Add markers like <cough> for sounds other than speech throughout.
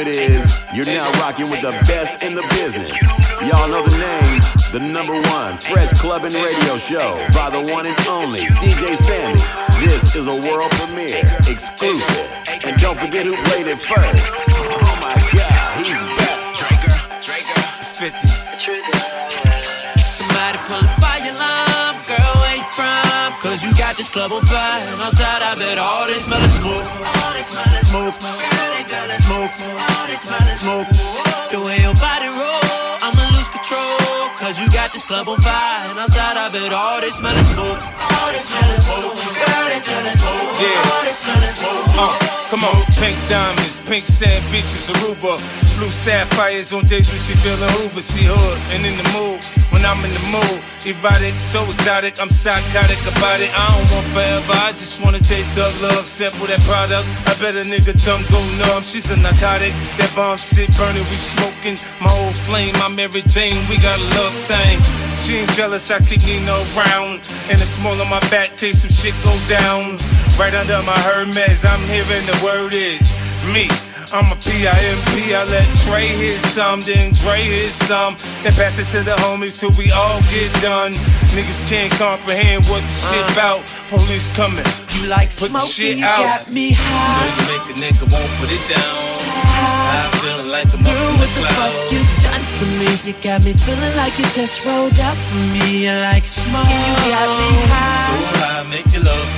it is. You're now rocking with the best in the business. Y'all know the name, the number one fresh Club and radio show by the one and only DJ Sammy. This is a world premiere, exclusive. And don't forget who played it first. Oh my god, he's back. Draker, Draker, 50. From? Cause you got this club on fire. And outside, I bet all they smell is smoke. Smoke, smoke, smoke, smoke. The way your body roll, I'ma lose control. Cause you got this club on fire. And outside, I bet all this smell is smoke. All this smell is smoke. All they smell is smoke. Uh, come on, pink diamonds, pink sand beaches, Aruba. Blue sapphires on days when she feeling Hoover. She hood and in the mood when I'm in the mood. Erotic, so exotic, I'm psychotic about it. I don't want forever, I just wanna taste the love. Sample that product. I bet a nigga tongue go numb. She's a narcotic. That bomb shit burning, we smoking. My old flame, my Mary Jane, we got a love thing. She ain't jealous, I keep Nina around. And it's small on my back, case some shit go down. Right under my Hermes, I'm hearing the word is me. I'm a P-I-M-P, I let Trey hit some, then Dre hit some. Then pass it to the homies till we all get done. Niggas can't comprehend what the shit uh. about. Police coming, You like put the shit you out. got me high. you make a nigga won't put it down. I'm feeling like I'm Girl, what the fuck you done to me? You got me feeling like you just rolled up for me. You like smoke, you got me high. So high, make your love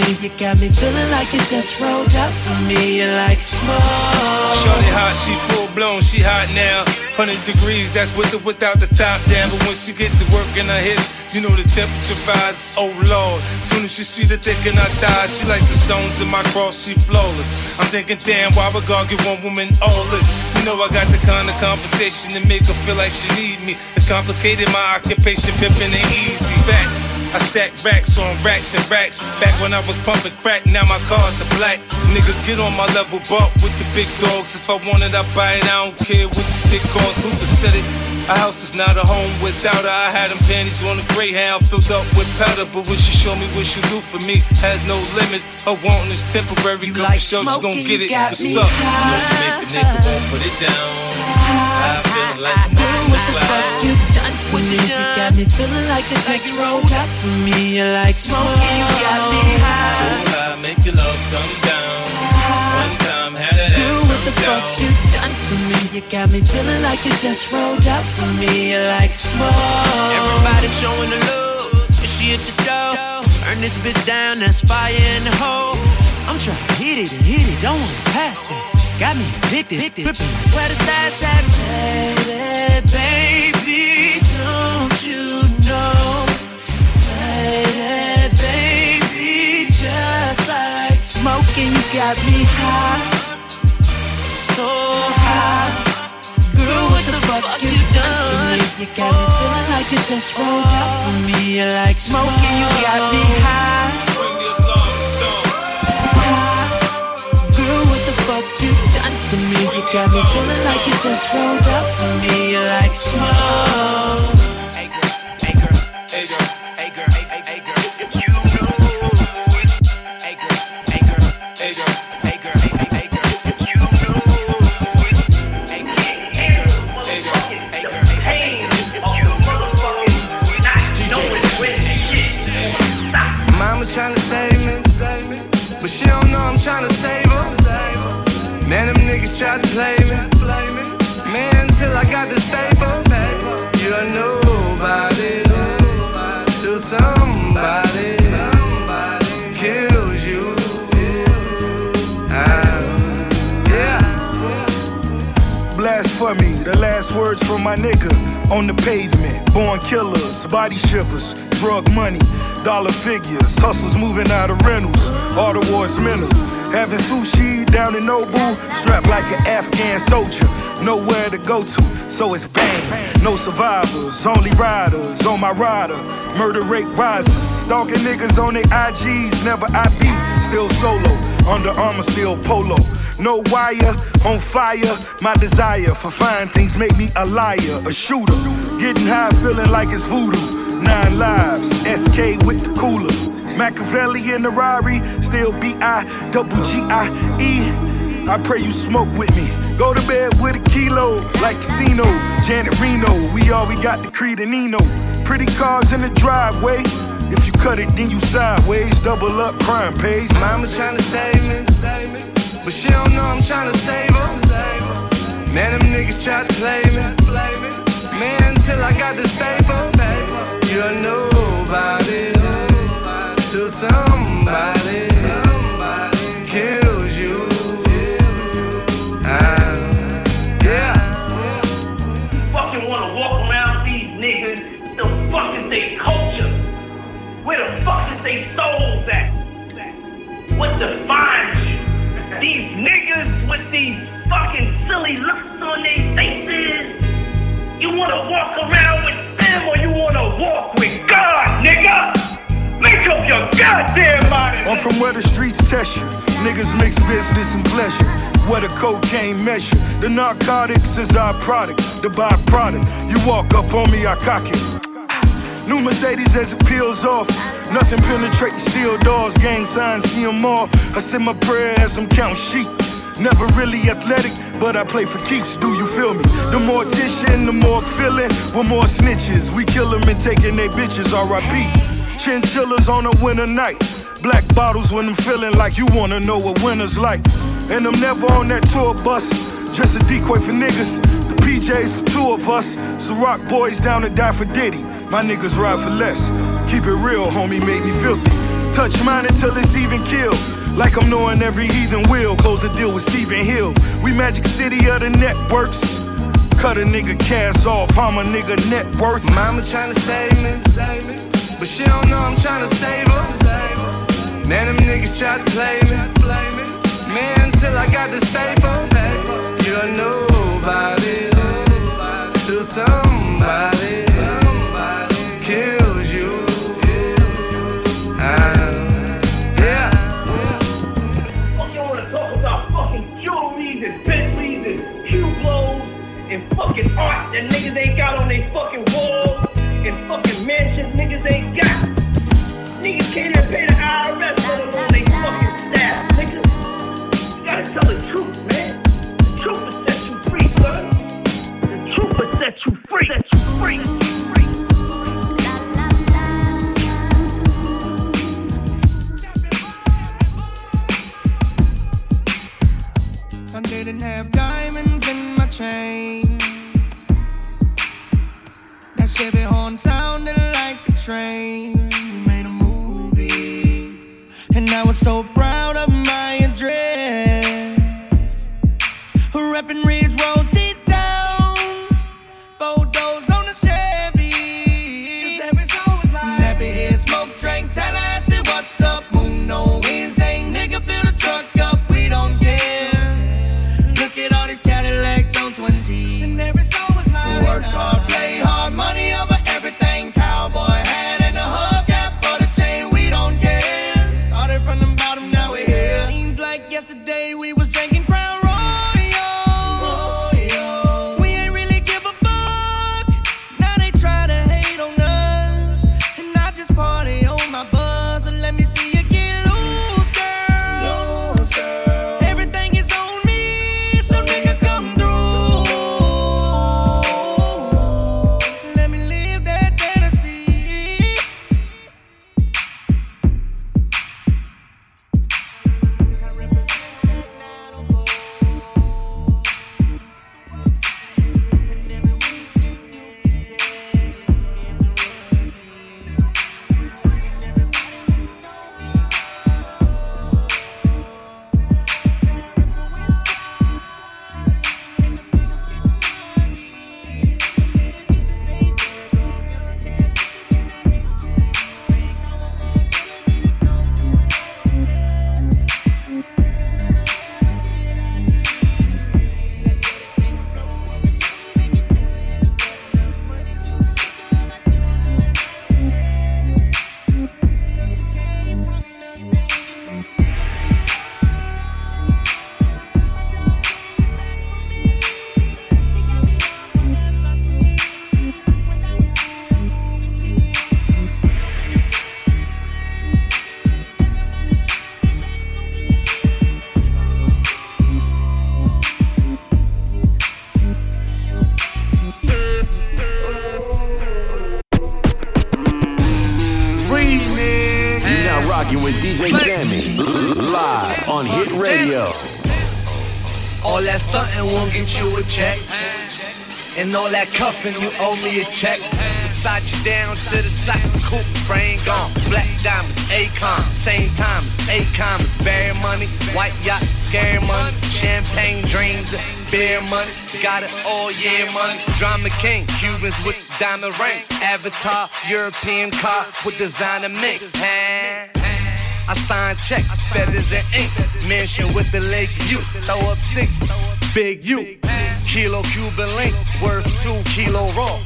me? You got me feeling like you just rolled up for me. You like smoke. Shorty hot, she full blown, she hot now. 100 degrees, that's with or without the top down. But when she get to work in her hips, you know the temperature rises. Oh lord, soon as she see the thick in her thighs, she like the stones in my cross, she flawless. I'm thinking, damn, why would God give one woman all this? You know I got the kind of conversation that make her feel like she need me. It's complicated, my occupation pimping ain't easy. Facts. I stack racks on racks and racks. Back when I was pumping crack, now my cars are black. Nigga, get on my level, buck with the big dogs. If I want it, I buy it. I don't care what the shit costs. Who said it? A house is not a home without her. I had them panties on a greyhound filled up with powder. But when she show me what she do for me, has no limits. Her wanting is temporary. You Cause like for sure she gon' get you it. What's up? high. You know you make a nigga won't put it down. I'm feeling like I'm on what the fuck cloud. you done to me? You got me feeling like you just rolled up for me. You like smoking, you got me high. So high. make your love come down. One time, had that ass what come down. You to me? You got me feeling like you just rolled up for me. You're like smoke. Everybody showing the love. and She at the door. Burn this bitch down, that's fire in the hole. I'm trying to hit it and hit it, don't wanna pass that. Got me addicted, addicted. Where the stash at, baby, baby? Don't you know? Baby, just like smoking, you got me high, so high. Girl, what the fuck you done to me? You got me feeling like you just rolled up for me. You like smoking, you got me high. Bring the alarm song. Girl, what the fuck you done to me? You got me feeling like you just rolled up for me. You like smoke. Having sushi down in Nobu, strapped like an Afghan soldier, nowhere to go to, so it's bang. No survivors, only riders on my rider. Murder rate rises, stalking niggas on their IGs, never IP, still solo, under armor, still polo. No wire, on fire. My desire for fine things make me a liar, a shooter. Getting high, feeling like it's voodoo. Nine lives, SK with the cooler. Machiavelli in the Rari, still B I double G I E. I pray you smoke with me. Go to bed with a kilo, like Casino, Janet Reno. We all we got the Creed and. Pretty cars in the driveway. If you cut it, then you sideways. Double up, crime pays. Mama tryna save me, but she don't know I'm tryna save her. Man, them niggas try to play me. Man, until I got this paper, you're nobody till somebody kills you. fucking wanna walk around these niggas, the fuck is they culture? Where the fuck is they souls at? What defines you? These niggas with these fucking silly looks on their faces. You wanna walk around with them or you wanna walk up your goddamn. I'm from where the streets test you. Niggas mix business and pleasure. Where the cocaine measure. The narcotics is our product, the byproduct. You walk up on me, I cock it. New Mercedes as it peels off. Nothing penetrating steel doors, gang signs, see them all. I say my prayer as I'm counting sheep. Never really athletic, but I play for keeps. Do you feel me? The mortician, the more feeling, with more snitches. We kill them and taking their bitches, RIP. Chinchillas on a winter night. Black bottles when I'm feeling like you wanna know what winter's like. And I'm never on that tour bus, just a decoy for niggas. The PJs for two of us. So rock boys down to die for Diddy. My niggas ride for less. Keep it real, homie, make me filthy. Touch mine until it's even killed. Like I'm knowing every heathen will. Close the deal with Stephen Hill. We Magic City of the networks. Cut a nigga cash off, I'm a nigga net worth. Mama tryna save me, but she don't know I'm tryna save her. Man, them niggas try to play me. Man, until I got this paper, you're nobody till somebody cuffing, you owe me a check. Beside you down to the socks, coupe, brain gone. Black diamonds, Akon, same time as Akon. Bear money, white yacht, scary money, champagne dreams, beer money. Got it all year money. Drama king, Cubans with diamond ring. Avatar, European car with designer mix. I sign checks, feathers and ink. Mention with the lake view. Throw up six, big U. Kilo Cuban link, worth two kilo raw.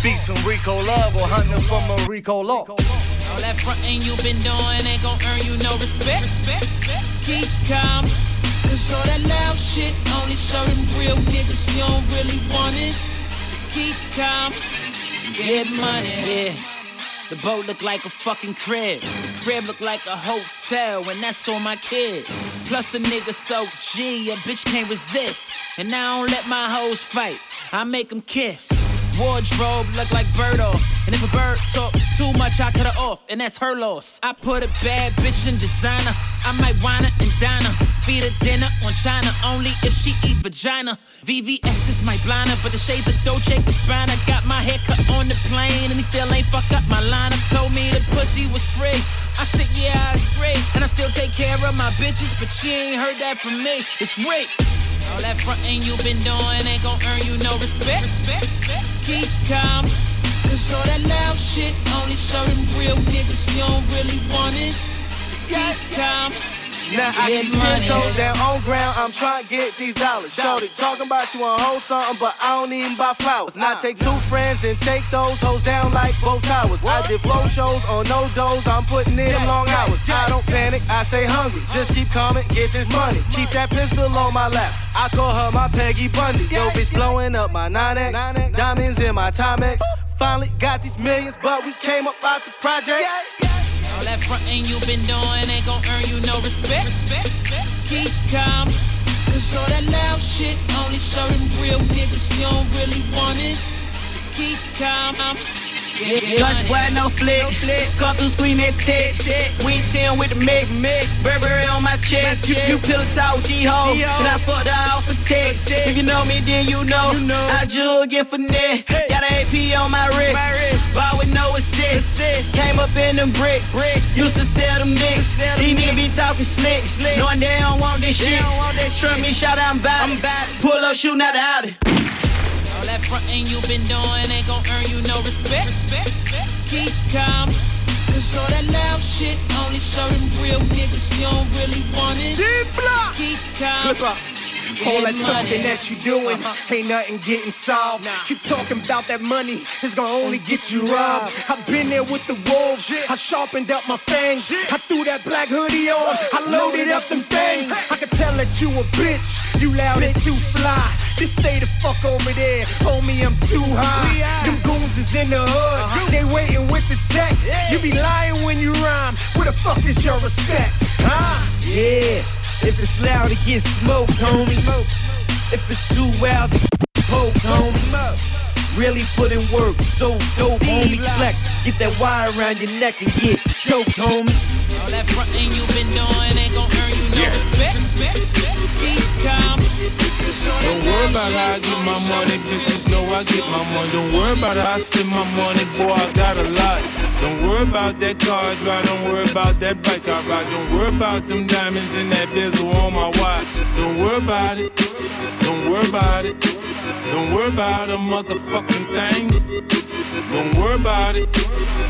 Be some Rico love or hunting from a Rico law. All that frontin' you been doing ain't gon' earn you no respect. Keep calm. Cause all that loud shit only showing real niggas you don't really want it. So keep calm. Get money. Yeah. The boat look like a fucking crib. Crib look like a hotel, and that's on my kid. Plus a nigga so G, a bitch can't resist. And I don't let my hoes fight, I make them kiss. Wardrobe look like bird off. And if a bird talk too much, I cut her off, and that's her loss. I put a bad bitch in designer. I might her and dine her. Feed her dinner on China, only if she eat vagina. VVS is my blinder, but the shades of Dolce Gabbana. Got my hair cut on the plane, and he still ain't fuck up my line. Told me the pussy was free. I said, yeah, I agree. And I still take care of my bitches, but she ain't heard that from me. It's rape. All that frontin' you been doing ain't gon' earn you no respect. Keep calm. Cause all that loud shit only showing real niggas you don't really want it. So keep calm. Now I Get ten toes down on ground. I'm trying to get these dollars. Shorty talking about you want hold something, but I don't even buy flowers. Now I take two friends and take those hoes down like both towers. I did flow shows on no doors. I'm putting in long hours. I don't panic. I stay hungry. Just keep calm and get this money. Keep that pistol on my lap. I call her my Peggy Bundy. Yo, bitch blowing up my 9X. Diamonds in my Timex. Finally got these millions, but we came up out the project. All that frontin' you been doing ain't gon' earn you no respect. Keep calm. Cause all that loud shit only showing real niggas you don't really want it. So keep calm. Get Dutch boy, no flick. Come through scream that tick. We 10 with the mix. Burberry on my check. You pill it out with G-Ho. And I fucked her off for text. If you know me, then you know. I jug get finesse. Got an AP on my wrist. Ball with no assist. Came up in them bricks. Used to sell them nicks. These niggas be talking slick. Knowing they don't want this shit. Trust me, shout out, I'm back. Pull up, shooting out the Audi. All that frontin' you been doing ain't gon' earn you no respect. Keep calm. Cause all that loud shit only showing real niggas you don't really want it. Keep calm. Clip up. All that Get talking that you doing ain't nothing getting solved. Keep talking about that money, it's gonna only get you robbed. I've been there with the wolves, I sharpened up my fangs. I threw that black hoodie on, I loaded up them things. I can tell that you a bitch, you loud and too fly. Just stay the fuck over there, homie, I'm too high. Them goons is in the hood, they waiting with the tech. You be lying when you rhyme, where the fuck is your respect? Huh? Yeah, if it's loud, it gets smoked, homie. If it's too wild, it poke, homie. Really put in work, so dope, homie. Flex, get that wire around your neck and get choked, homie. All that frontin' you been doing ain't gon' earn you no respect. Keep calm. Don't worry about how I get my money, bitch. Just know I get my money. Don't worry about how I spend my money, boy. I got a lot. Don't worry about that car I drive. Don't worry about that bike I ride. Don't worry about them diamonds and that bezel on my watch. Don't worry about it. Don't worry about it. Don't worry about a motherfucking thing. Don't worry about it.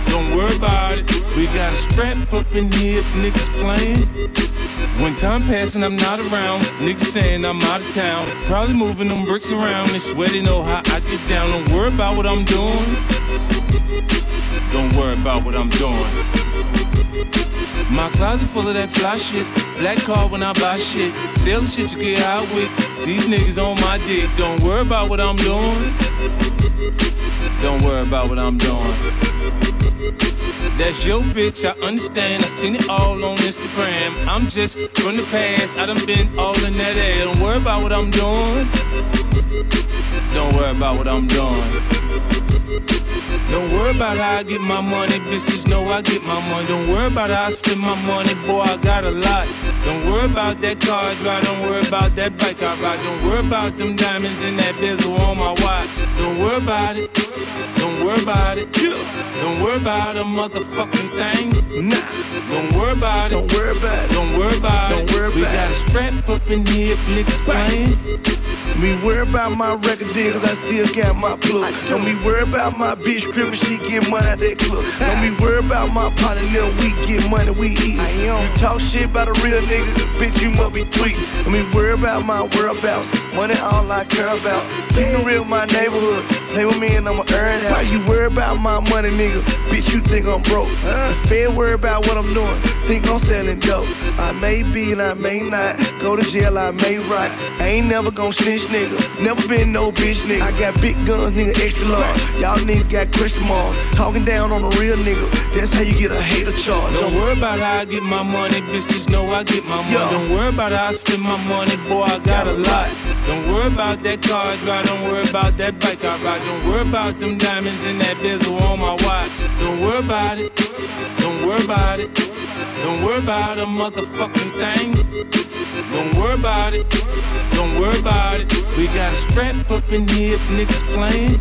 Don't worry about it. We got a strap up in here niggas playing. When time passing, I'm not around. Niggas saying I'm out of town. Probably moving them bricks around. They swear they know how I get down. Don't worry about what I'm doing. Don't worry about what I'm doing. My closet full of that fly shit. Black car when I buy shit. Sell the shit you get out with. These niggas on my dick. Don't worry about what I'm doing. Don't worry about what I'm doing. That's your bitch, I understand. I seen it all on Instagram. I'm just from the past. I done been all in that air. Don't worry about what I'm doing. Don't worry about what I'm doing. Don't worry about how I get my money, bitch. Just know I get my money. Don't worry about how I spend my money, boy. I got a lot. Don't worry about that car I drive. Don't worry about that bike I ride. Don't worry about them diamonds and that bezel on my watch. Don't worry about it. Don't worry about it. Don't worry about a motherfucking thing. Nah. Don't worry about it. Don't worry about it. Don't worry about Don't it. worry we about got a strap up in here, niggas playing. Me worry about my record deal, cause I still got my plug. Don't be worry about my bitch trippin', she get money at that club. Don't be worry about my partner, them we get money, we eat. You talk shit about a real nigga, bitch, you must be tweaking. Don't be worry about my whereabouts, money all I care about. Keep the real my neighborhood, play with me and I'ma earn it. Why you worry about my money, nigga? Bitch, you think I'm broke. The Fed worry about what I'm doing, think I'm selling dope. I may be and I may not, go to jail, I may rot. I ain't never gon' snitch, nigga. Never been no bitch, nigga. I got big guns, nigga, extra large. Y'all niggas got question marks. Talking down on a real nigga, that's how you get a hater charge. Don't worry about how I get my money, bitch. Just know I get my money. Yo. Don't worry about how I spend my money, boy. I got a lot. Don't worry about that car I drive. Don't worry about that bike I ride. Don't worry about them diamonds and that bezel on my watch. Don't worry about it. Don't worry about it. Don't worry about a motherfucking thing. Don't worry about it. Don't worry about it. We got a strap up in here niggas playing.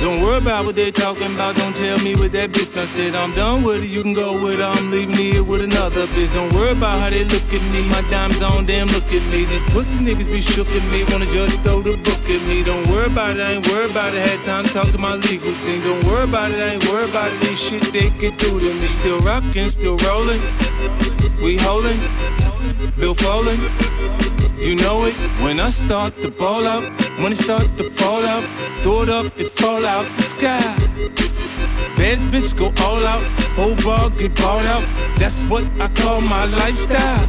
Don't worry about what they talking about. Don't tell me what that bitch done said. I'm done with it. You can go with her. I'm leaving here with another bitch. Don't worry about how they look at me. My dimes on them. Look at me. These pussy niggas be shook at me. Wanna judge throw the book at me. Don't worry about it. I ain't worried about it. Had time to talk to my legal team. Don't worry about it. I ain't worried about it. This shit they can do to me. Still rocking. Still rolling. We holding. Bill Foley. You know it when I start to ball out. When it start to fall out, throw it up, it fall out the sky. Baddest bitch go all out, whole ball get bought out. That's what I call my lifestyle.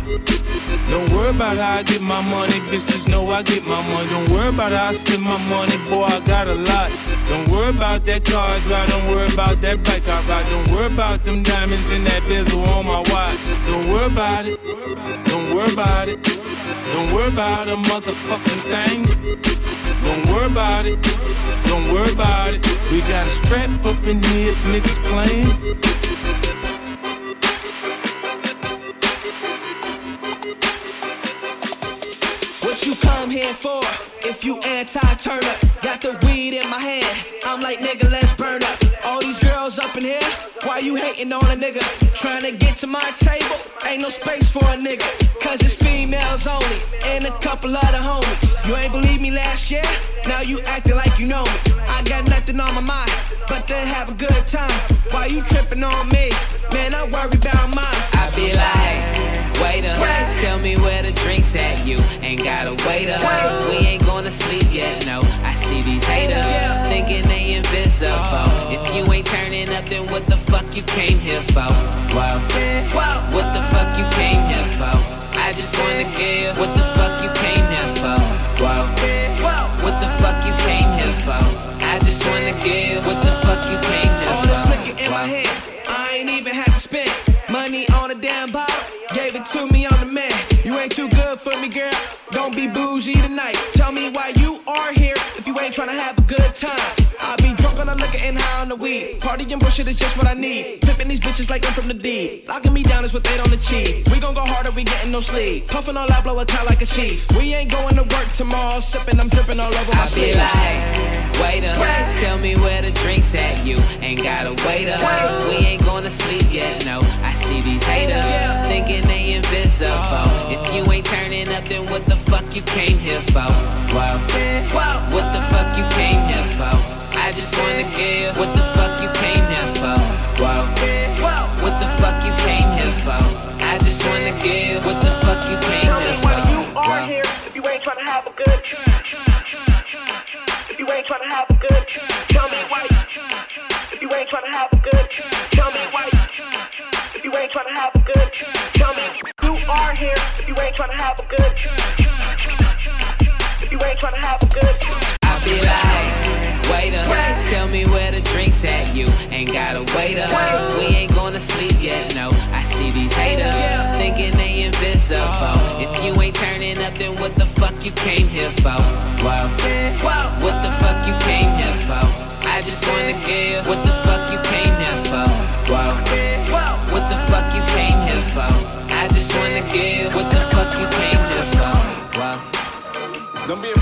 Don't worry about how I get my money, bitch. Just know I get my money. Don't worry about how I spend my money, boy. I got a lot. Don't worry about that car drive. Don't worry about that bike I ride. Don't worry about them diamonds and that bezel on my watch. Don't worry about it. Don't worry about it. Don't worry about a motherfucking thing. Don't worry about it. Don't worry about it. We got a strap up in here niggas playing. You here for? If you anti-Turner, got the weed in my hand. I'm like, nigga, let's burn up. All these girls up in here, why you hating on a nigga? Trying to get to my table, ain't no space for a nigga. Cause it's females only, and a couple other homies. You ain't believe me last year? Now you acting like you know me. I got nothing on my mind, but to have a good time. Why you tripping on me? Man, I worry about mine. I be like, waiter, tell me where the drinks at. You ain't gotta wait up. We ain't gonna sleep yet, no. I see these haters thinking they invisible. If you ain't turning up, then what the fuck you came here for? Whoa, whoa, what the fuck you came here for? I just wanna give what the fuck you came here for? Whoa, what the fuck you came here for? I just wanna give what the fuck tonight. Tell me why you are here if you ain't tryna have a good time. Liquor and high on the weed. Party and bullshit is just what I need. Pimping these bitches like I'm from the D. Locking me down is what they don't achieve. We gon' go harder, we getting no sleep. Puffin' all out, blow a tie like a chief. We ain't going to work tomorrow. Sippin', I'm dripping all over my I be sleeves. like, waiter, tell me where the drinks at. You ain't gotta wait up. We ain't gonna sleep yet, no. I see these haters thinking they invisible. If you ain't turning up, then what the fuck you came here for? Whoa, Whoa, what the fuck you came here for? I just wanna give what the fuck you came here for? Whoa, what the fuck you came here for? I just wanna give what the fuck you came here. Tell here me for? why you are here if you ain't tryna have a good time. If you ain't tryna have a good time, tell me why. If you ain't tryna have a good time, tell me why. If you ain't tryna have a good time, tell me you are here if you ain't tryna have a good time. If you ain't tryna have a good time. I be like, waiter, tell me where the drinks at. You ain't gotta wait. We ain't gonna sleep yet, no. I see these haters thinking they invisible. If you ain't turning up, then what the fuck you came here for? Whoa, whoa, what the fuck you came here for? I just wanna give what the fuck you came here for. Whoa. What the fuck you came here for? I just wanna give what the fuck you came here for. Whoa. Don't be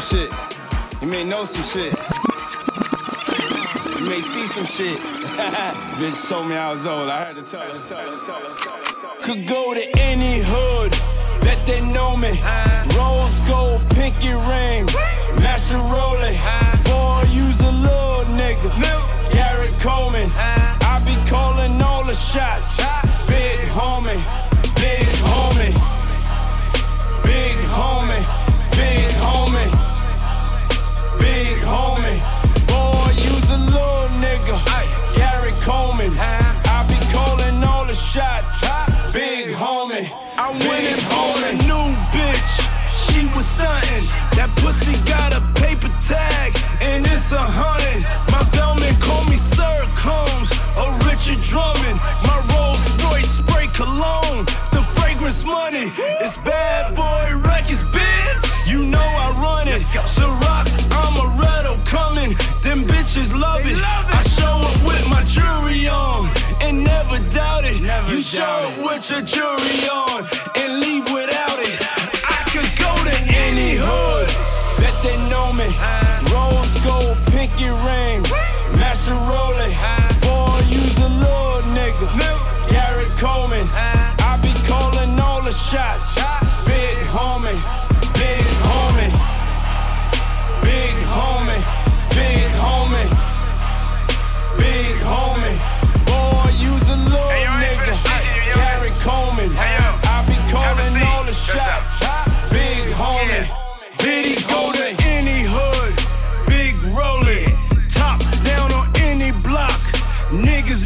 some shit. You may know some shit. You may see some shit. <laughs> Bitch told me I was old. I had to tell her. Could go to any hood. Bet they know me. Rose gold, pinky ring. Master Rolling. Boy, use a little nigga. Gary Coleman. I be calling all the shots. Big homie. Big homie. Big homie. Went and bought a new bitch. She was stunting. That pussy got a paper tag, and it's a hundred. My bellman call me Sir Combs or Richard Drummond. My Rolls Royce spray cologne. The fragrance money. It's bad boy records, bitch. You know I run it. Ciroc, I'm a Redo coming. Them bitches love it. I show up with my jewelry on never doubt it. you show up with your jewelry on and leave without it. I could go to any hood. Bet they know me. Rose gold, pinky ring. Master Rolling. Boy, use a little nigga. Gary Coleman. I be calling all the shots.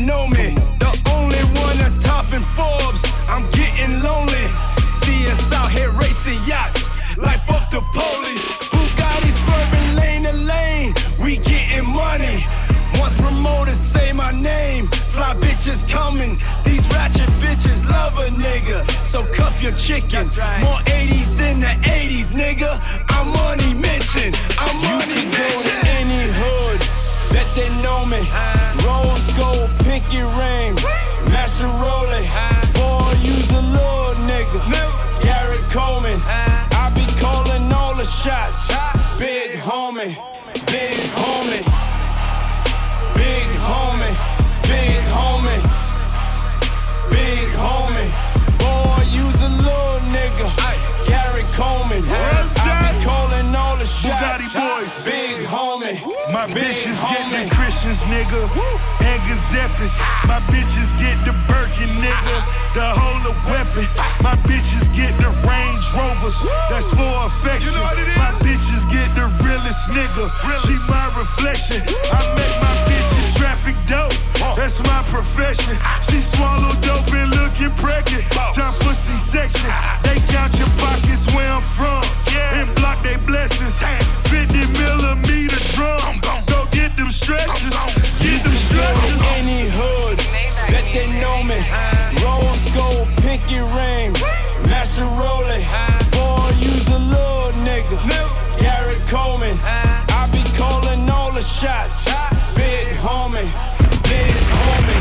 Know me, the only one that's topping Forbes. I'm getting lonely. See us out here racing yachts, like fuck the police. Bugatti swerving lane to lane, we getting money. Once promoters say my name, fly bitches coming. These ratchet bitches love a nigga, so cuff your chicken. More 80s than the 80s, nigga. I'm money mentioned. I'm money You can go to any hood. Bet they know me. Rose gold, pinky ring. Master Rolling. Boy, use a little nigga. Gary Coleman. I be calling all the shots. Big homie. Big homie. Big homie. Big homie. Big homie. Boy, use a little nigga. Gary Coleman. I be calling all the shots. Big homie. My bitches get the. Christians, nigga, and Giuseppes. My bitches get the Birkin, nigga, the whole of weapons. My bitches get the Range Rovers, that's for affection. My bitches get the realest nigga, she my reflection. I make my bitches traffic dope, that's my profession. She swallowed dope and looking pregnant. Time for C-section. They count your pockets where I'm from, and block they blessings. 50 millimeter drum. Go get them stretches. Get them stretches. Any hood, bet they know me. Rose gold, pinky ring. Master Rolling. Boy, use a little nigga. Gary Coleman. I be calling all the shots. Homie. Big homie.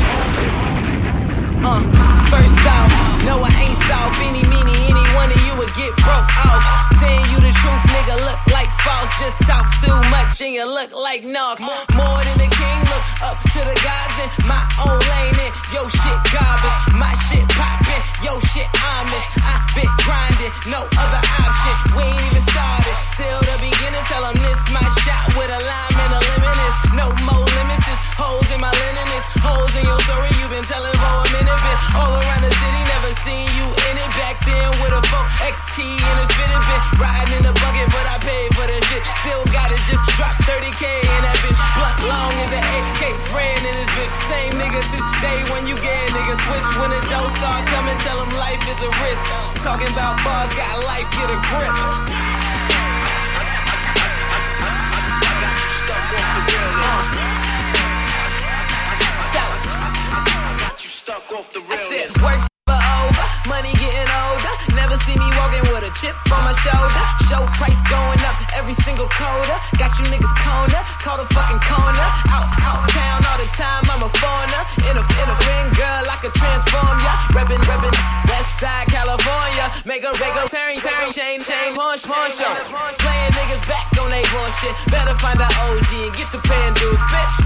Uh, first off, no, I ain't soft. Any, meany, any one of you would get broke off. Saying you the truth, nigga, look like false. Just talk too much and you look like Knox. More than a king, look up to the gods in my own lane. And yo, shit garbage, my shit day when you get nigga switch when the dough start coming. Tell 'em life is a risk. Talking about bars, got life, get a grip. I said work's over, money getting older. Never see me walking a chip on my shoulder. Show price going up every single quarter. Got you niggas corner, call the fucking corner. Out, out town all the time, I'm a foreigner. In a, in a ring, girl, I could transform ya. Reppin', reppin', West Side, California. Make a, make a turn, turn, chain, chain, punch, punch, show. Playing niggas back on they bullshit. Better find out OG and get to paying dues, bitch.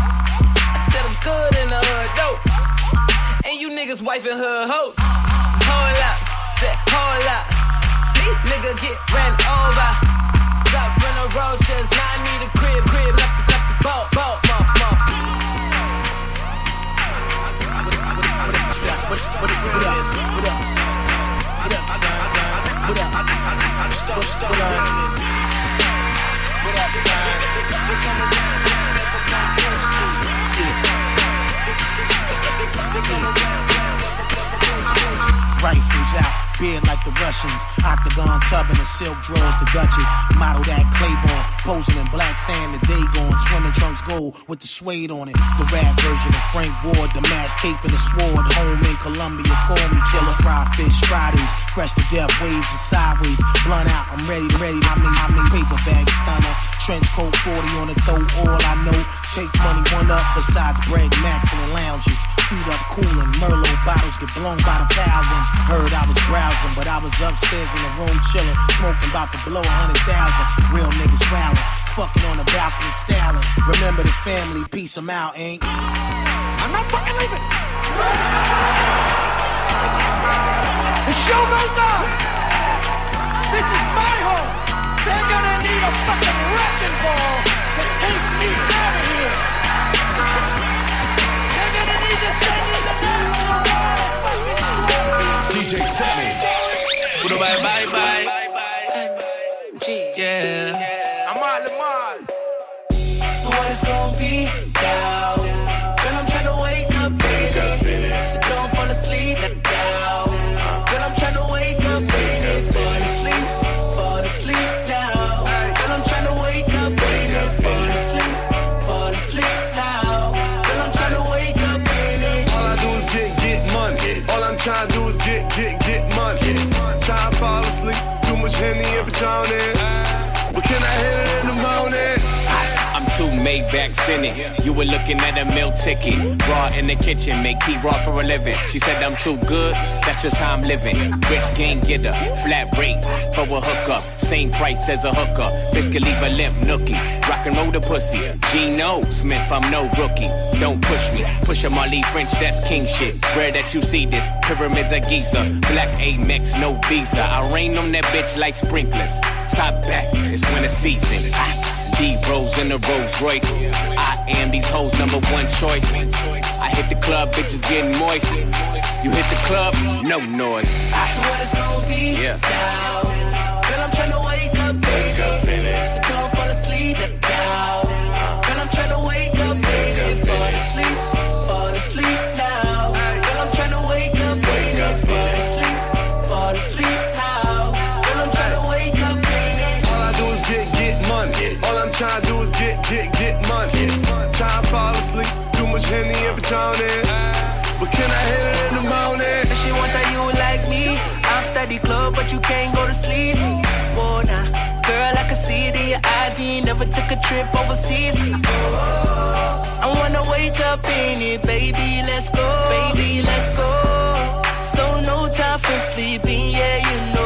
I said I'm good in the hood, dope. And you niggas wifing her hoes. Hold up, said hold up. Nigga get ran over. Stop from the roaches, now I need a crib, crib, left the, left the boat, boat, boat, boat. What up? What up? What up? What up? What up? What up, son? What up, son? Rifles out, beard like the Russians. Octagon tub and the silk drawers, the Duchess. Model that Claiborne, posing in black sand, the day gone. Swimming trunks gold with the suede on it. The rap version of Frank Ward, the mad cape and the sword. Home in Columbia, call me killer. Fry fish Fridays, fresh to death, waves and sideways. Blunt out, I'm ready, ready. I mean, I mean, paper bag stunner. Trench coat 40 on the throat, all I know. Take money, one up, besides bread, max in the lounges. Feet up, cooling. Merlot bottles get blown by the thousand. Heard I was browsing, but I was upstairs in the room chilling. Smoking about to blow a hundred thousand. Real niggas rallying. Fucking on the balcony styling. Remember the family, peace them out, ain't. I'm not fucking leaving. The show goes on. This is my home. They're gonna need a fucking wrecking ball to take me out of here. DJ Sammy. Bye bye bye. Henny and Patron Maybachs in it. You were looking at a meal ticket. Raw in the kitchen, make tea raw for a living. She said I'm too good, that's just how I'm living. Rich gang getter, flat rate for a hookup. Same price as a hooker. Could leave a limp nookie. Rock and roll the pussy. Gino Smith, I'm no rookie. Don't push me. Push a Marley French, that's king shit. Rare that you see this. Pyramids of Giza. Black Amex, no visa. I rain on that bitch like sprinklers. Top back, it's winter season. Ah. D Rose in the Rolls Royce. I am these hoes' number one choice. I hit the club, bitches getting moist. You hit the club, no noise. So what it's gonna be Yeah. now? Girl, I'm tryna wake up, baby. So don't fall asleep now. Girl, I'm tryna wake up, baby. Fall asleep, fall asleep now. Girl, I'm tryna wake up, baby. Fall asleep, fall asleep trying to do is get, get, get money. Try to fall asleep. Too much Henny and Patron But can I hit it in the morning? Said she want that you like me after the club, but you can't go to sleep. Whoa, nah. Girl, I can see it in your eyes. You never took a trip overseas. I wanna wake up in it, baby. Let's go, baby. Let's go. So no time for sleeping, yeah, you know.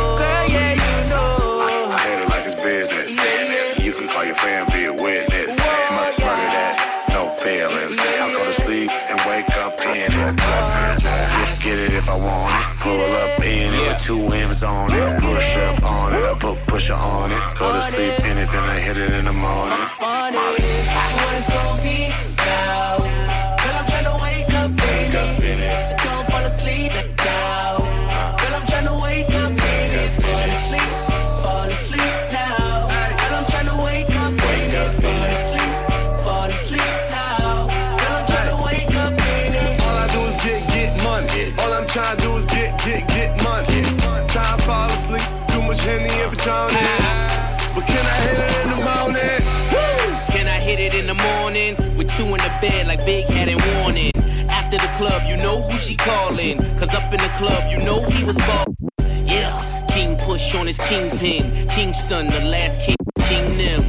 I want it. Pull up in it with two M's on it. Push up on it, I put pusher on it. Go to sleep in it, then I hit it in the morning. on it. So what it's gonna be now? Girl, I'm tryna wake up, baby. So don't fall asleep now. Much Henny and Patron But can I hit it in the morning? Can I hit it in the morning? With two in the bed like Big Head and Warning. After the club, you know who she calling. Cause up in the club, you know he was ball. Yeah, King push on his kingpin. Kingston, the last king, King Nim.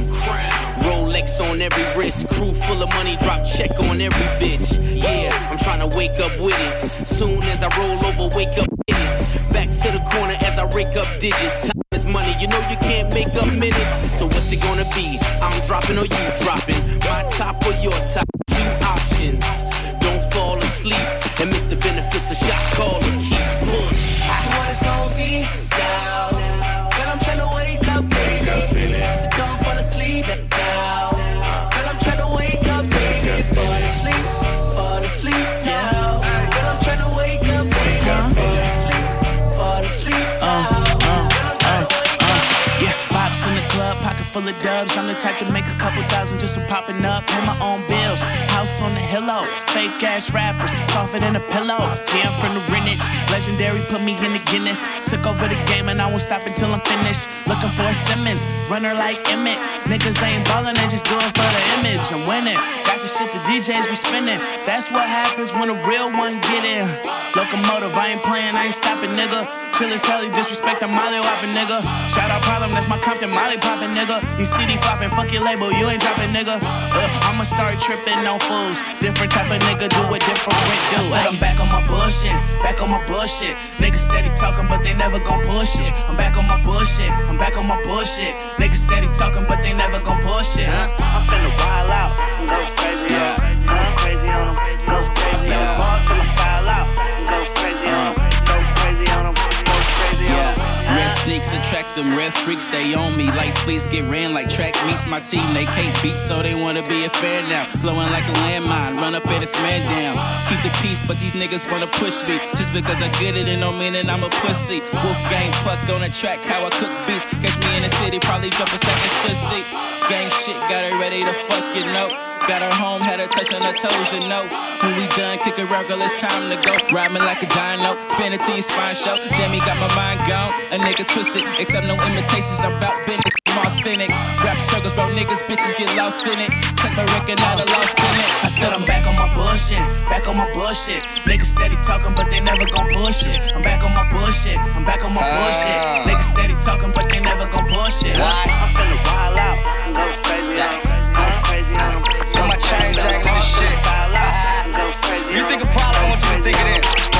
Rolex on every wrist, crew full of money, drop check on every bitch. Yeah, I'm trying to wake up with it. Soon as I roll over, wake up. Back to the corner as I rake up digits. Time is money, you know you can't make up minutes. So what's it gonna be? I'm dropping or you dropping? My top or your top? Two options. Don't fall asleep and miss the benefits of shot caller keeps push. What it's gonna be, full of dubs. I'm the type to make a couple thousand just for popping up. Pay my own bills. House on the hillow. Fake ass rappers, softer than a pillow. Yeah, I'm from the Greenwich. Legendary put me in the Guinness. Took over the game and I won't stop until I'm finished. Looking for a Simmons, runner like Emmitt. Niggas ain't ballin', they just do it for the image. I'm winning. Got the shit the DJs be spinning. That's what happens when a real one get in. Locomotive, I ain't playing, I ain't stopping, nigga. Chill as hell, he disrespect a Molly whopping, nigga. Shout out problem, that's my Compton Molly popping, nigga. You CD flopping, fuck your label, you ain't dropping, nigga. Uh, I'ma start tripping on fools. Different type of nigga do what different. I said I'm back on my bullshit, back on my bullshit. Niggas steady talking, but they never gon' push it. I'm back on my bullshit, I'm back on my bullshit. Niggas steady talking, but they never gon' push it, huh? I'm finna wild out, go crazy. Yeah. Attract them, red freaks they on me. Like fleets get ran like track meets my team. They can't beat, so they wanna be a fan now. Flowing like a landmine, run up and it's man down. Keep the peace, but these niggas wanna push me. Just because I get it, it don't mean that I'm a pussy. Wolf gang puck on the track, how I cook beats. Catch me in the city, probably drop a second stussy. Gang shit, got her ready to fuck you know. Got her home, had her touch on her toes, you know. When we done, kick it a girl, it's time to go. Ride me like a dino, spin it to your spine show. Jamie got my mind gone, a nigga twisted. Except no imitations, I'm about business. I'm authentic. Rap circles, bro, niggas, bitches get lost in it. Check my record, now the lost in it. I said I'm back on my bullshit, back on my bullshit. Niggas steady talking, but they never gon' push it. I'm back on my bullshit, I'm back on my bullshit. Niggas steady talking, but they never gon' push it. I'm finna wild out, go crazy on 'em, go crazy my and shit. You think a problem, I want you to think it is.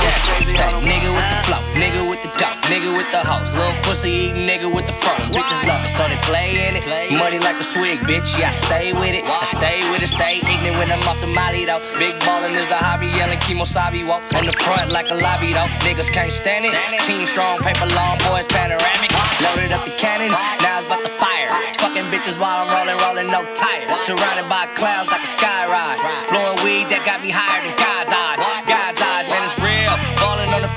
Nigga with the flow, nigga with the dope, nigga with the hoes, little pussy eating nigga with the phone. Bitches love it, so they play in it. Money like the swig, bitch. Yeah, I stay with it. I stay with it, stay ignorant when I'm off the molly though. Big ballin' is the hobby, yelling Kemosabe walk on the front like a lobby though. Niggas can't stand it. Team strong, paper long, boys panoramic. Loaded up the cannon, now it's about to fire. Fucking bitches while I'm rolling, rolling no tire. Surrounded by clouds like a sky rise. Blowing weed that got me higher than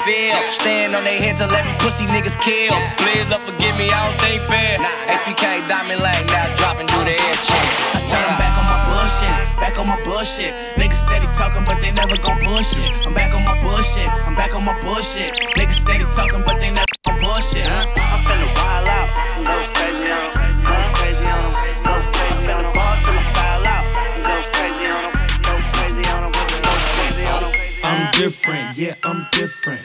Falling on the field, stand on their heads and let me pussy niggas kill. Please don't forgive me, I don't think fair. HPK Diamond Lane now dropping through the air check. I said I'm back on my bullshit, back on my bullshit. Niggas steady talking, but they never gon' push it. I'm back on my bullshit, I'm back on my bullshit. Niggas steady talking, but they never gon' push it, huh? I'm finna wild out, go crazy on 'em, go crazy on 'em, go crazy on 'em. Ball till I foul out, go crazy on 'em, go crazy on 'em, go crazy on 'em. I'm different, yeah, I'm different.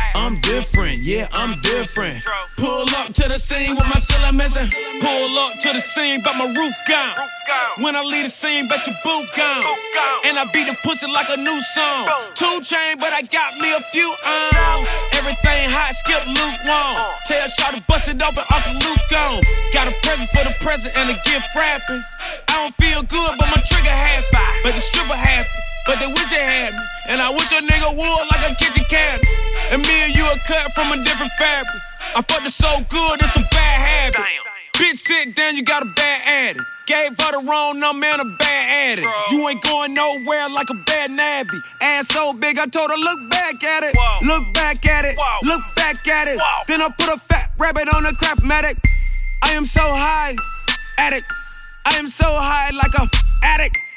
I'm different, yeah, I'm different. Pull up to the scene with my ceiling missing. Pull up to the scene, but my roof gone. When I leave the scene, bet your boot gone. And I beat the pussy like a new song. Two chain, but I got me a few on. Everything hot, skip Luke lukewarm. Tell Shaw to bust it open, Uncle Luke gone. Got a present for the present and a gift wrapping. I don't feel good, but my trigger happy. But the stripper happy. But they wish they had me. And I wish a nigga would like a kitchen cabinet. And me and you are cut from a different fabric. I fucked it so good, it's a bad habit. Bitch, sit down, you got a bad addict. Gave her the wrong number and a bad addict. You ain't going nowhere like a bad navvy. Ass so big, I told her, look back at it. Look back at it. Look back at it. Then I put a fat rabbit on a crap medic. I am so high, addict. I am so high like a addict.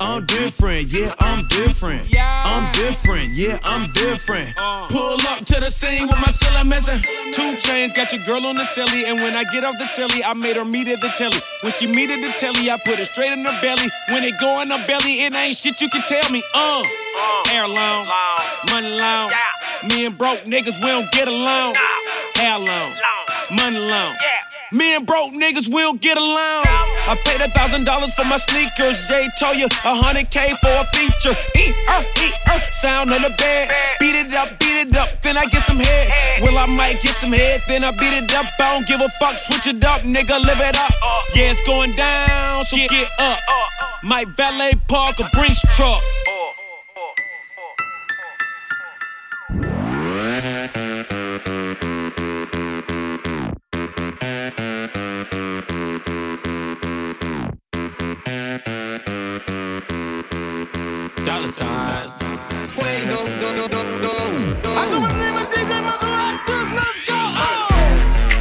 I'm different, yeah, I'm different. I'm different, yeah, I'm different. Pull up to the scene with my ceiling missing. 2 Chainz, got your girl on the celly, and when I get off the celly, I made her meet at the telly. When she meet at the telly, I put it straight in her belly. When it go in her belly, it ain't shit you can tell me. Uh, hair long, money long. Me and broke niggas, we don't get along. Hair long, money long. Me and broke niggas will get along. I paid a thousand dollars for my sneakers. Jay told you a hundred K for a feature. E er e er, sound on the bed. Beat it up, beat it up, then I get some head. Well, I might get some head, then I beat it up. I don't give a fuck, switch it up, nigga, live it up. Yeah, it's going down, so get up. Might valet park a Brinks truck. Dollar signs. Fuego, go, go, go, go. I go by the name of DJ Maserati, let's go.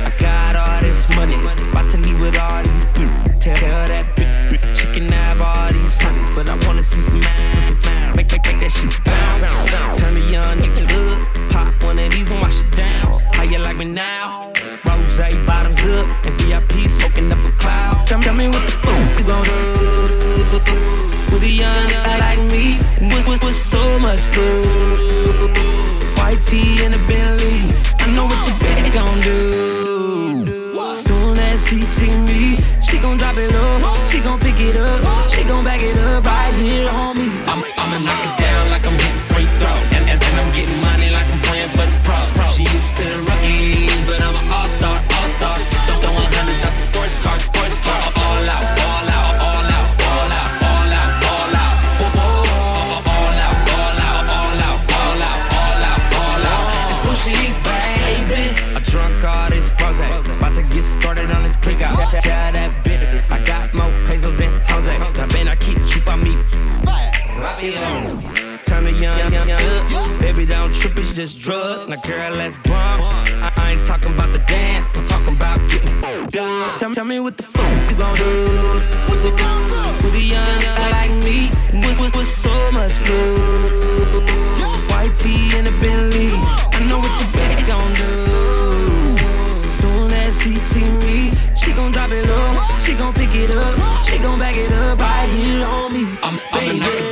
I got all this money, about to leave with all these bitches. Tell her that bitch, bitch, she can have all these honeys, but I wanna see some man, some man. Make, make, make that shit bounce. Turn the young nigga up, pop one of these and wash it down. How you like me now? Rose bottoms up and VIP smoking up a cloud. Tell, tell me what the fuck you gon' do? Much food. White tee and a Bentley, I know what your baby gon' do. Soon as she see me, she gon' drop it low, she gon' pick it up, she gon' back it up right here on me. I'm, I'ma knock it down like just drugs. Now, girl, let's bump. I, I ain't talking about the dance, I'm talking about getting done. Tell, tell me what the fuck you gon' do. What you gon' do? With a young guy like me, with, with, with so much love. White tee and a Bentley, I know what your baby gon' do. Soon as she see me, she gon' drop it low, she gon' pick it up, she gon' back it up right here on me. I'm, I'ma knock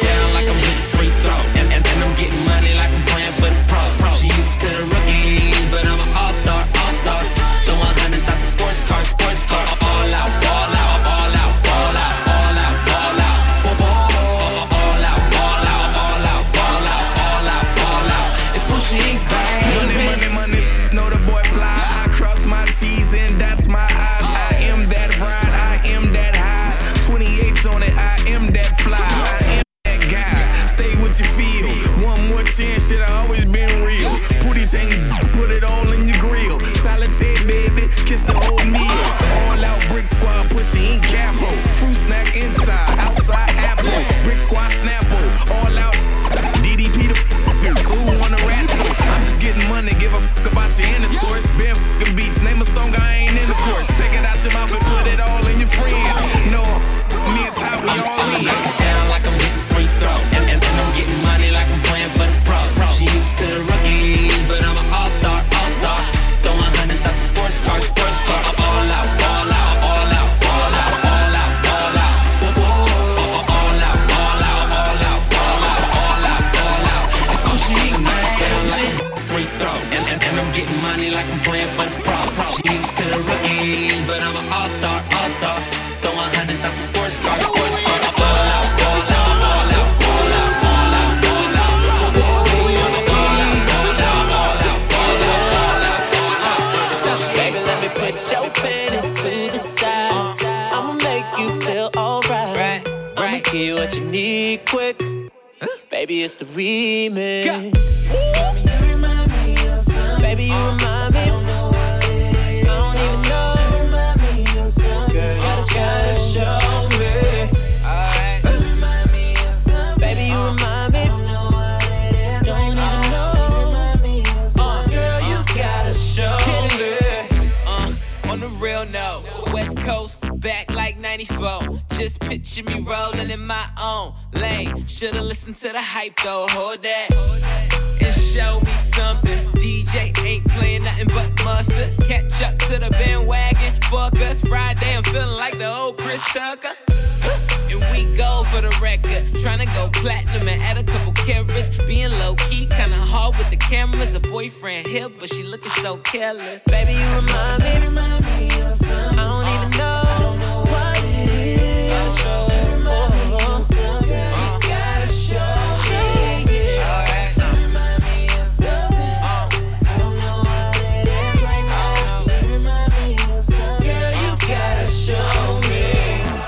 careless. Baby, you remind me. I don't even know what it is. Me of something. You gotta show me. Yeah. Remind me of something. I don't know what it is right now. So remind me of something. Girl, you gotta show me.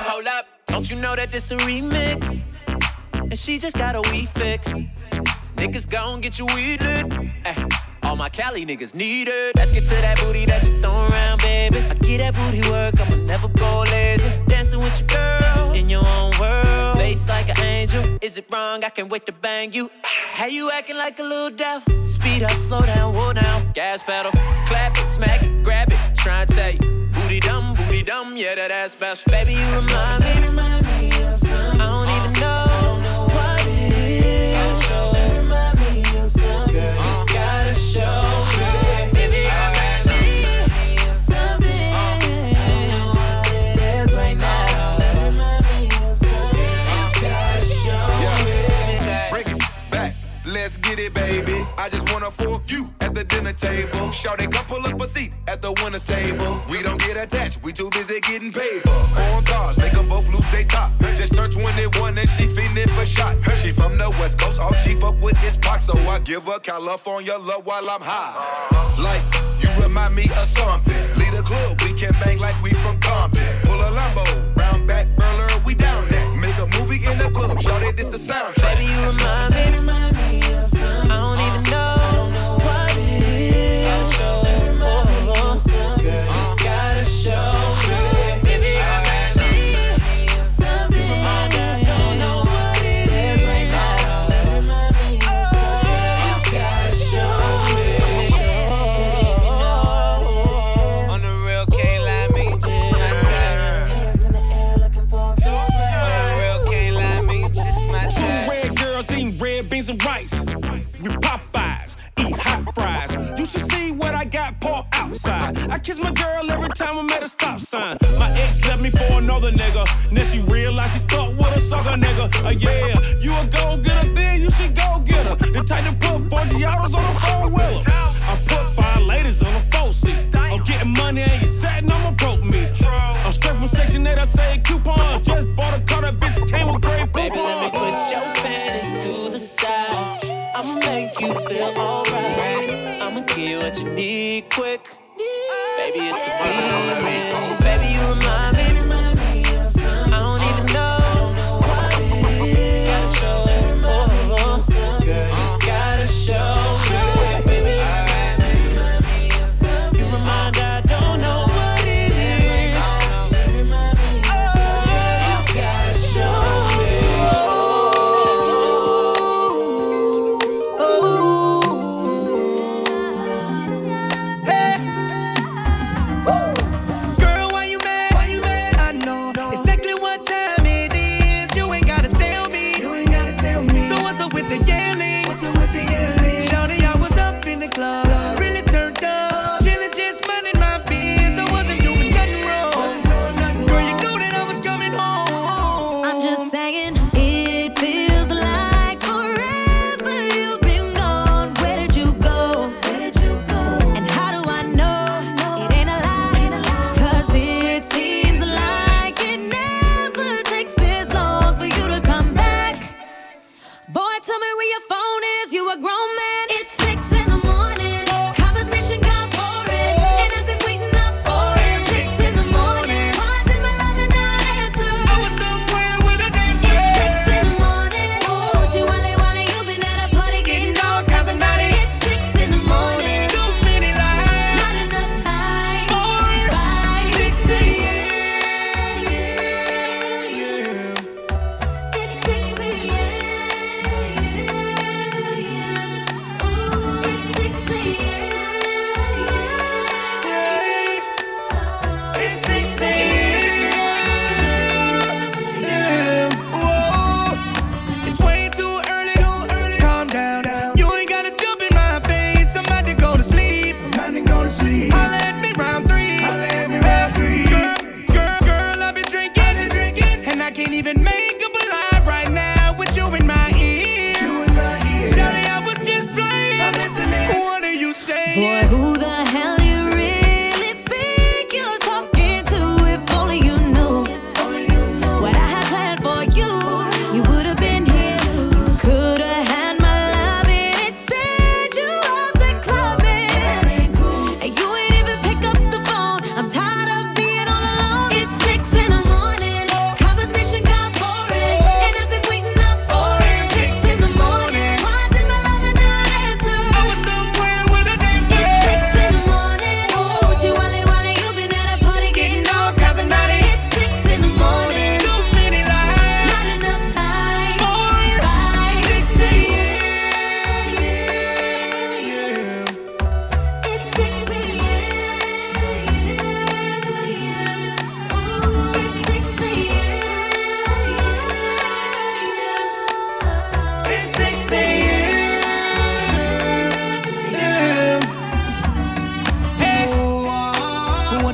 Hold up, don't you know that this the remix? And she just got a weed fix. Niggas gon' get you weed lit. Ay, all my Cali niggas need it. Let's get to that booty that you throw around, baby. I get that booty work, I'ma never go lazy. Dancing with your girl in your own world. Face like an angel. Is it wrong? I can't wait to bang you. How you acting like a little devil? Speed up, slow down, whoa down. Gas pedal. Clap it, smack it, grab it. Try and you. Booty dumb, booty dumb, yeah, that ass special. Baby, you remind me, remind me it, baby. I just wanna fork you at the dinner table. Shout it, come pull up a seat at the winner's table. We don't get attached, we too busy getting paid. Foreign cars, make them both lose they top. Just turned 21 and she feeling for shots. She from the West Coast, all she fuck with is Pac, so I give her California love on your love while I'm high. Like, you remind me of something. Lead a club, we can bang like we from Compton. Pull a Lambo, round back, burler, we down there. Make a movie in the club, shout it, this the soundtrack. Baby, you remind me, of outside. I kiss my girl every time I'm at a stop sign. My ex left me for another nigga. Now she realized he's stuck with a sucker nigga. Uh, yeah, you a go getter, then you should go get her. The type to put four Giottos on the phone with her. I put five ladies on the four seat. I'm getting money and you setting on my broke meter. I'm straight from Section 8, I say coupon. Just bought a car, that bitch came with great Baby, let me put your panties to the side. I'ma make you feel alright. I'ma give you what you need quick. It's the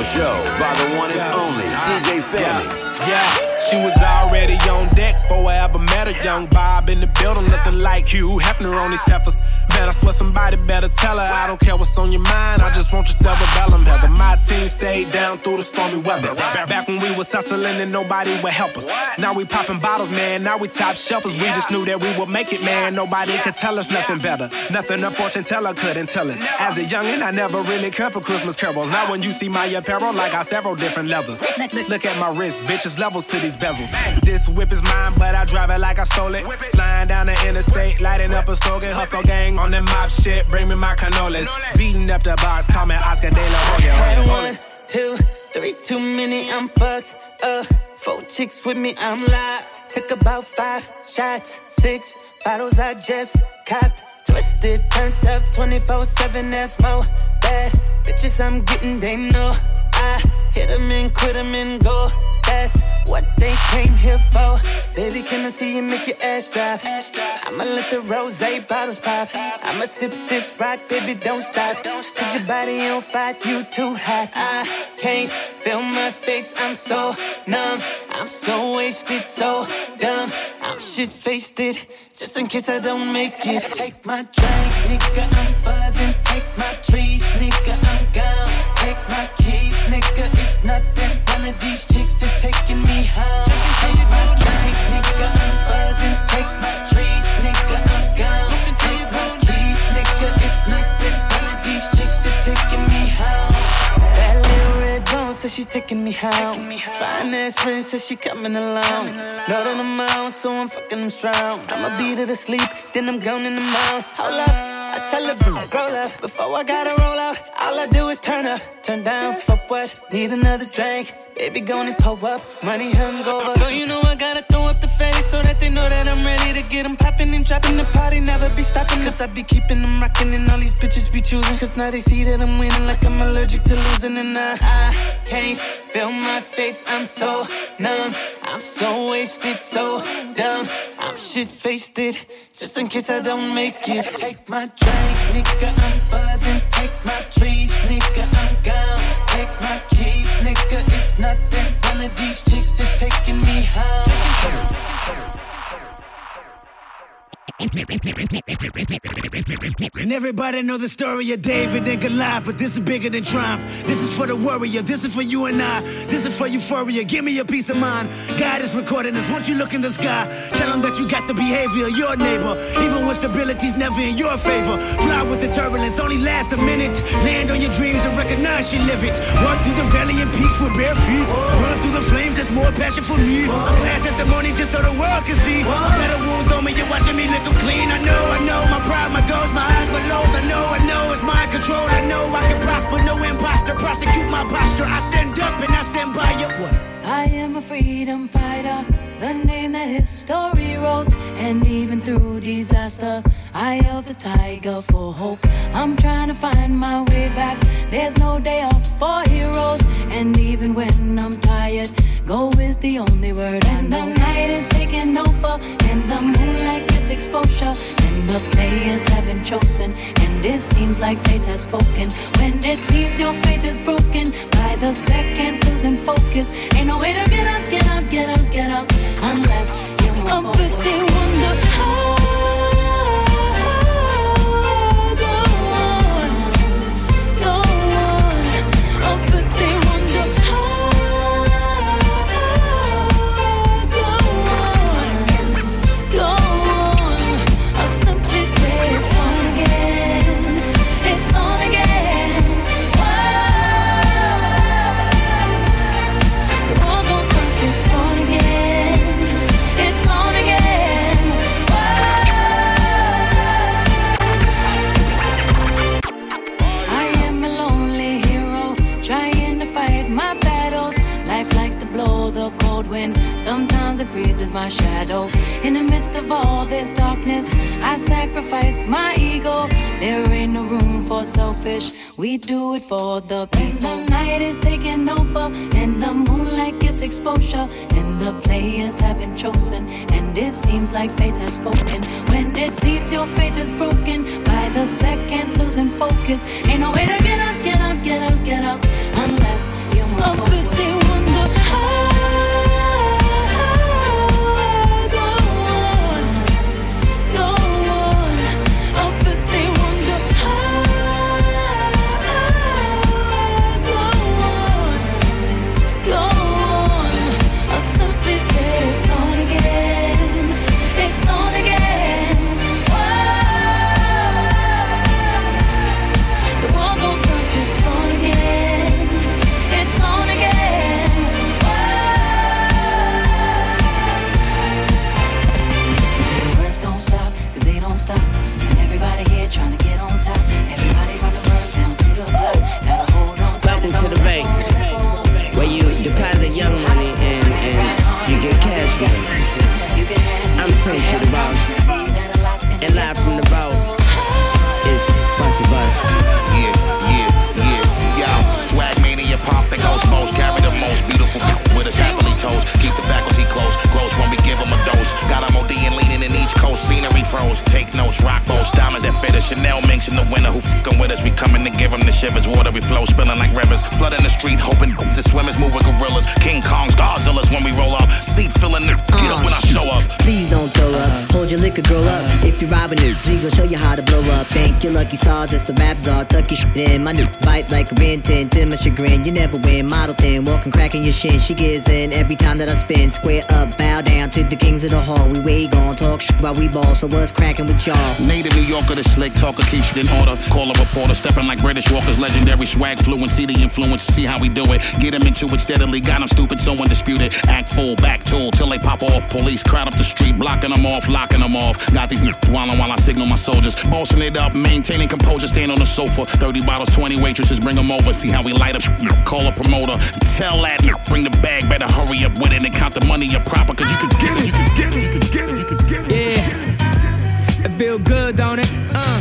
Radio Show by the one and only DJ Sammy. Yeah. She was already on deck before I ever met her. Young Bob in the building looking like Hugh Hefner on these heifers. Man, I swear somebody better tell her. I don't care what's on your mind, I just want your cerebellum heather. My team stayed down through the stormy weather. Back when we was hustling and nobody would help us. Now we popping bottles, man. Now we top shelfers. We just knew that we would make it, man. Nobody could tell us nothing better. Nothing a fortune teller couldn't tell us. As a youngin', I never really cared for Christmas carols. Now when you see my apparel, I got several different levels. Look at my wrist, bitches levels to these bezels. This whip is mine, but I drive it like I stole it. Flying down the interstate, lighting up a slogan, hustle gang on that mob shit. Bring me my cannolis. Beating up the box, call me Oscar De La Hoya. Had one, two, three too many, I'm fucked up. Four chicks with me, I'm live. Took about five shots, six bottles I just copped. Twisted, turned up 24 7, that's more bad. Bitches I'm getting, they know. I hit them and quit them and go. That's what they came here for. Baby, can I see you make your ass drop? I'ma let the rose bottles pop. I'ma sip this rock, baby, don't stop. Cause your body on fire, you too hot. I can't feel my face, I'm so numb. I'm so wasted, so dumb. I'm shit faced it, just in case I don't make it. Take my drink, nigga, I'm buzzing. Take my trees, nigga, I'm gone. Take my keys, nigga, it's nothing. One of these chicks is taking me home. Take my drink, nigga, I'm buzzing. Take my says she taking me home. Fine ass friend says she coming along. Know that I'm so I'm fucking them strong. I'ma beat her to sleep, then I'm gone in the mouth. Hold up. I tell her, bro, roll up. Before I gotta roll out, all I do is turn up. Turn down for what? Need another drink. Baby, gonna pull up. Money hungover. So you know I gotta throw up the face so that they know that I'm ready to get them popping and dropping the party. Never be stopping. Cause I be keeping them rocking and all these bitches be choosing. Cause now they see that I'm winning like I'm allergic to losing. And I, I can't feel my face. I'm so numb. I'm so wasted, so dumb. I'm shit faced it. Just in case I don't make it. Take my drink, nigga, I'm buzzing. Take my trees, nigga, I'm gone. Take my keys, nothing. One of these chicks is taking me home. And everybody know the story of David and Goliath, but this is bigger than triumph. This is for the warrior. This is for you and I. This is for euphoria. Give me your peace of mind. God is recording this. Won't you look in the sky? Tell him that you got the behavior of your neighbor, even when stability's never in your favor. Fly with the turbulence, only last a minute. Land on your dreams and recognize you live it. Walk through the valley and peaks with bare feet. Run through the flames, there's more passion for me. I'm past testimony just so the world can see. Better wounds on me, you're watching me lick 'em clean. I know, I know, my pride, my goals, my highs, my lows. I know, I know, it's mind control. I know I can prosper, no imposter. Prosecute my posture. I stand up and I stand by you. What? I am a freedom fighter, the name that history wrote. And even through disaster, I held the tiger for hope. I'm trying to find my way back. There's no day off for heroes. And even when I'm tired, go is the only word. And the night is taking over, and the moonlight gets exposure. And the players have been chosen, and it seems like fate has spoken. When it seems your faith is broken, by the second losing focus. Ain't no way to get up, get up, get up, get out, unless you move forward. But they wonder freezes my shadow. In the midst of all this darkness, I sacrifice my ego. There ain't no room for selfish, we do it for the people. The night is taking over, and the moonlight gets exposure. And the players have been chosen, and it seems like fate has spoken. When it seems your faith is broken, by the second, losing focus. Ain't no way to get out, get out, get out, get out unless you move Up forward. Tune to the boss. And live from the vault it's Bunch Bus. Yeah, yeah, yeah, y'all. Swag mania pop that goes most. Carry the most beautiful <laughs> with us happily toes, Keep the faculty close. Gross when we give them a dose. Got them OD and in. Each coast, scenery froze. Take notes, rock boats, diamonds that fit a Chanel mention the winner who fucking with us. We coming to give them the shivers. Water we flow, spilling like rivers. Flooding the street, hoping <laughs> to swimmers, moving gorillas. King Kong's Godzilla's when we roll up. Seat filling the oh, get up when I show up. Please don't throw up. Hold your liquor, grow up. If you're robbing it, we gon' show you how to blow up. Thank your lucky stars, it's the raps all tucky shit in. My new bite like a 10 to my chagrin. You never win, model thin, walking cracking your shin. She gives in every time that I spin. Square up, bow down to the kings of the hall. We way gon' talk sh- while we ball. So what's cracking with y'all? Native New Yorker, the slick talker keeps shit in order. Call a reporter, stepping like British Walker's legendary swag fluency. The influence, see how we do it. Get him into it steadily. Got him stupid, so undisputed. Act full, back tool till they pop off. Police crowd up the street, blocking them off, locking them off. Got these niggas while while I signal my soldiers. Bossing it up, maintaining composure, stand on the sofa. 30 bottles, 20 waitresses, bring them over. See how we light up. Call a promoter, tell that bring the bag, better hurry up with it and count the money up proper. Cause you can get it, you can get it, you can get it, you can get it. Yeah. It feel good, don't it? Uh.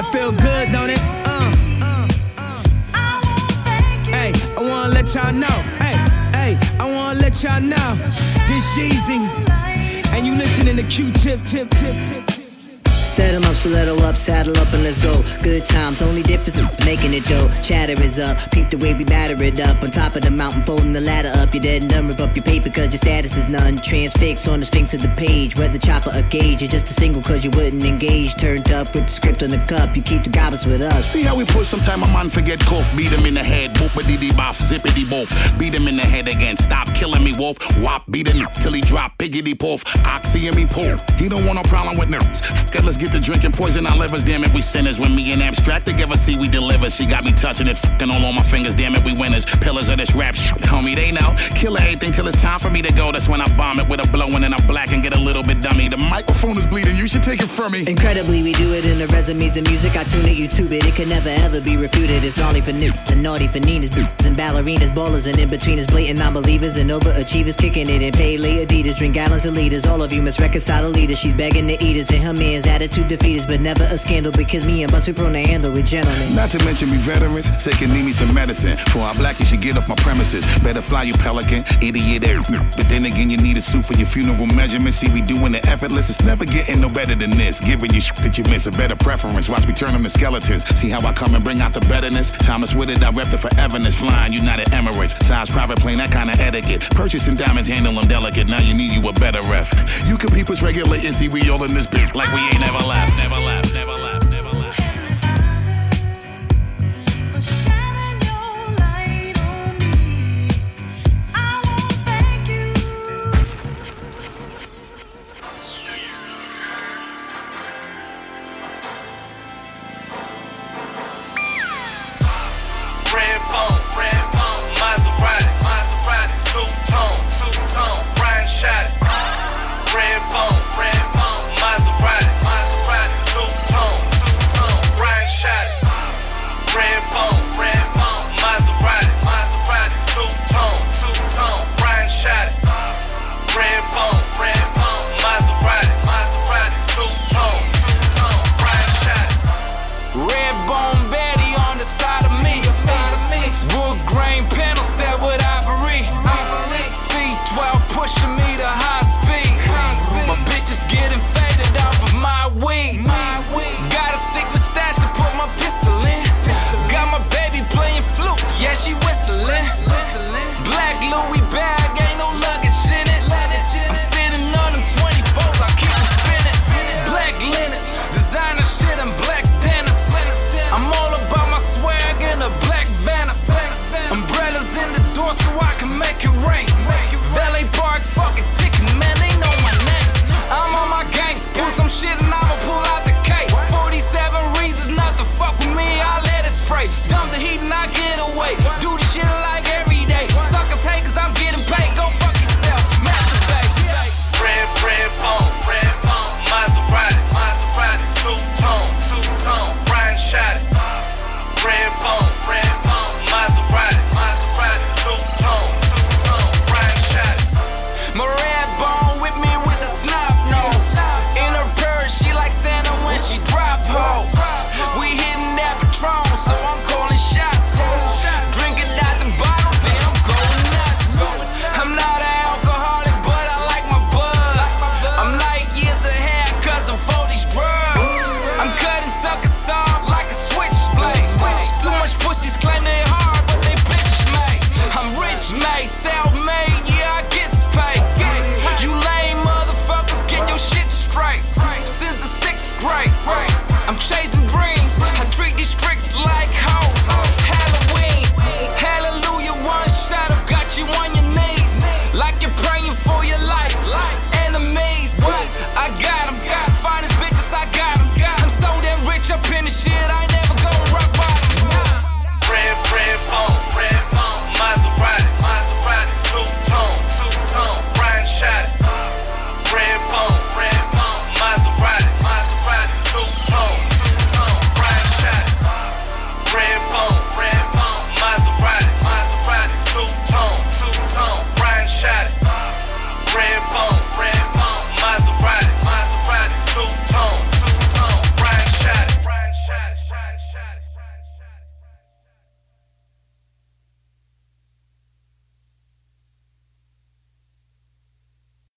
It feel good, don't it? Uh. Hey, I wanna let y'all know. Hey, hey, I wanna let y'all know. This Jeezy, and you listening to Q-Tip, tip, tip, tip. tip. Set 'em up, stiletto up, saddle up, and let's go. Good times, only difference making it dough. Chatter is up, peep the way we batter it up. On top of the mountain, folding the ladder up. You're dead and done, rip up your paper, cause your status is none. Transfix on the sphinx of the page. Whether chopper or gauge, you're just a single cause you wouldn't engage. Turned up with the script on the cup, you keep the goblins with us. See how we push sometime a man forget cough. Beat him in the head, boopity dee boff, zippity boff. Beat him in the head again, stop killing me, wolf. Wop, beat him till he drop, piggity poof. Oxy and me pull. He don't want no problem with nerves. Okay, let's get to drinking poison our livers. Damn it, we sinners. When me and abstract together, see we deliver. She got me touching it, fucking all on my fingers. Damn it, we winners. Pillars of this rap shit, homie. They know. Kill everything till it's time for me to go. That's when I bomb it with a blowing and I black and get a little bit dummy. The microphone is bleeding. You should take it from me. Incredibly, we do it in the resumes. The music I tune it, you YouTube it. It can never ever be refuted. It's gnarly for newts and naughty for Ninas, and ballerinas, ballers and in betweeners, blatant non-believers and overachievers, kicking it in pay lay Adidas, drink gallons of liters. All of you must reconcile leaders. She's begging to eat us, and her man's attitude defeat us, but never a scandal because me and Bus we to handle with gentlemen. Not to mention we veterans, say can need me some medicine. For our black, you should get off my premises. Better fly you pelican, idiot. Eh. But then again, you need a suit for your funeral measurements. See, we doing it effortless. It's never getting no better than this. Giving you shit that you miss a better preference. Watch me turn them to skeletons. See how I come and bring out the betterness. Thomas with it, I rep the foreverness. Flying United Emirates, size private plane, that kind of etiquette. Purchasing diamonds, handle them delicate. Now you need you a better ref. You can peep us regulating, see we all in this bit like we ain't ever never laugh. never laugh.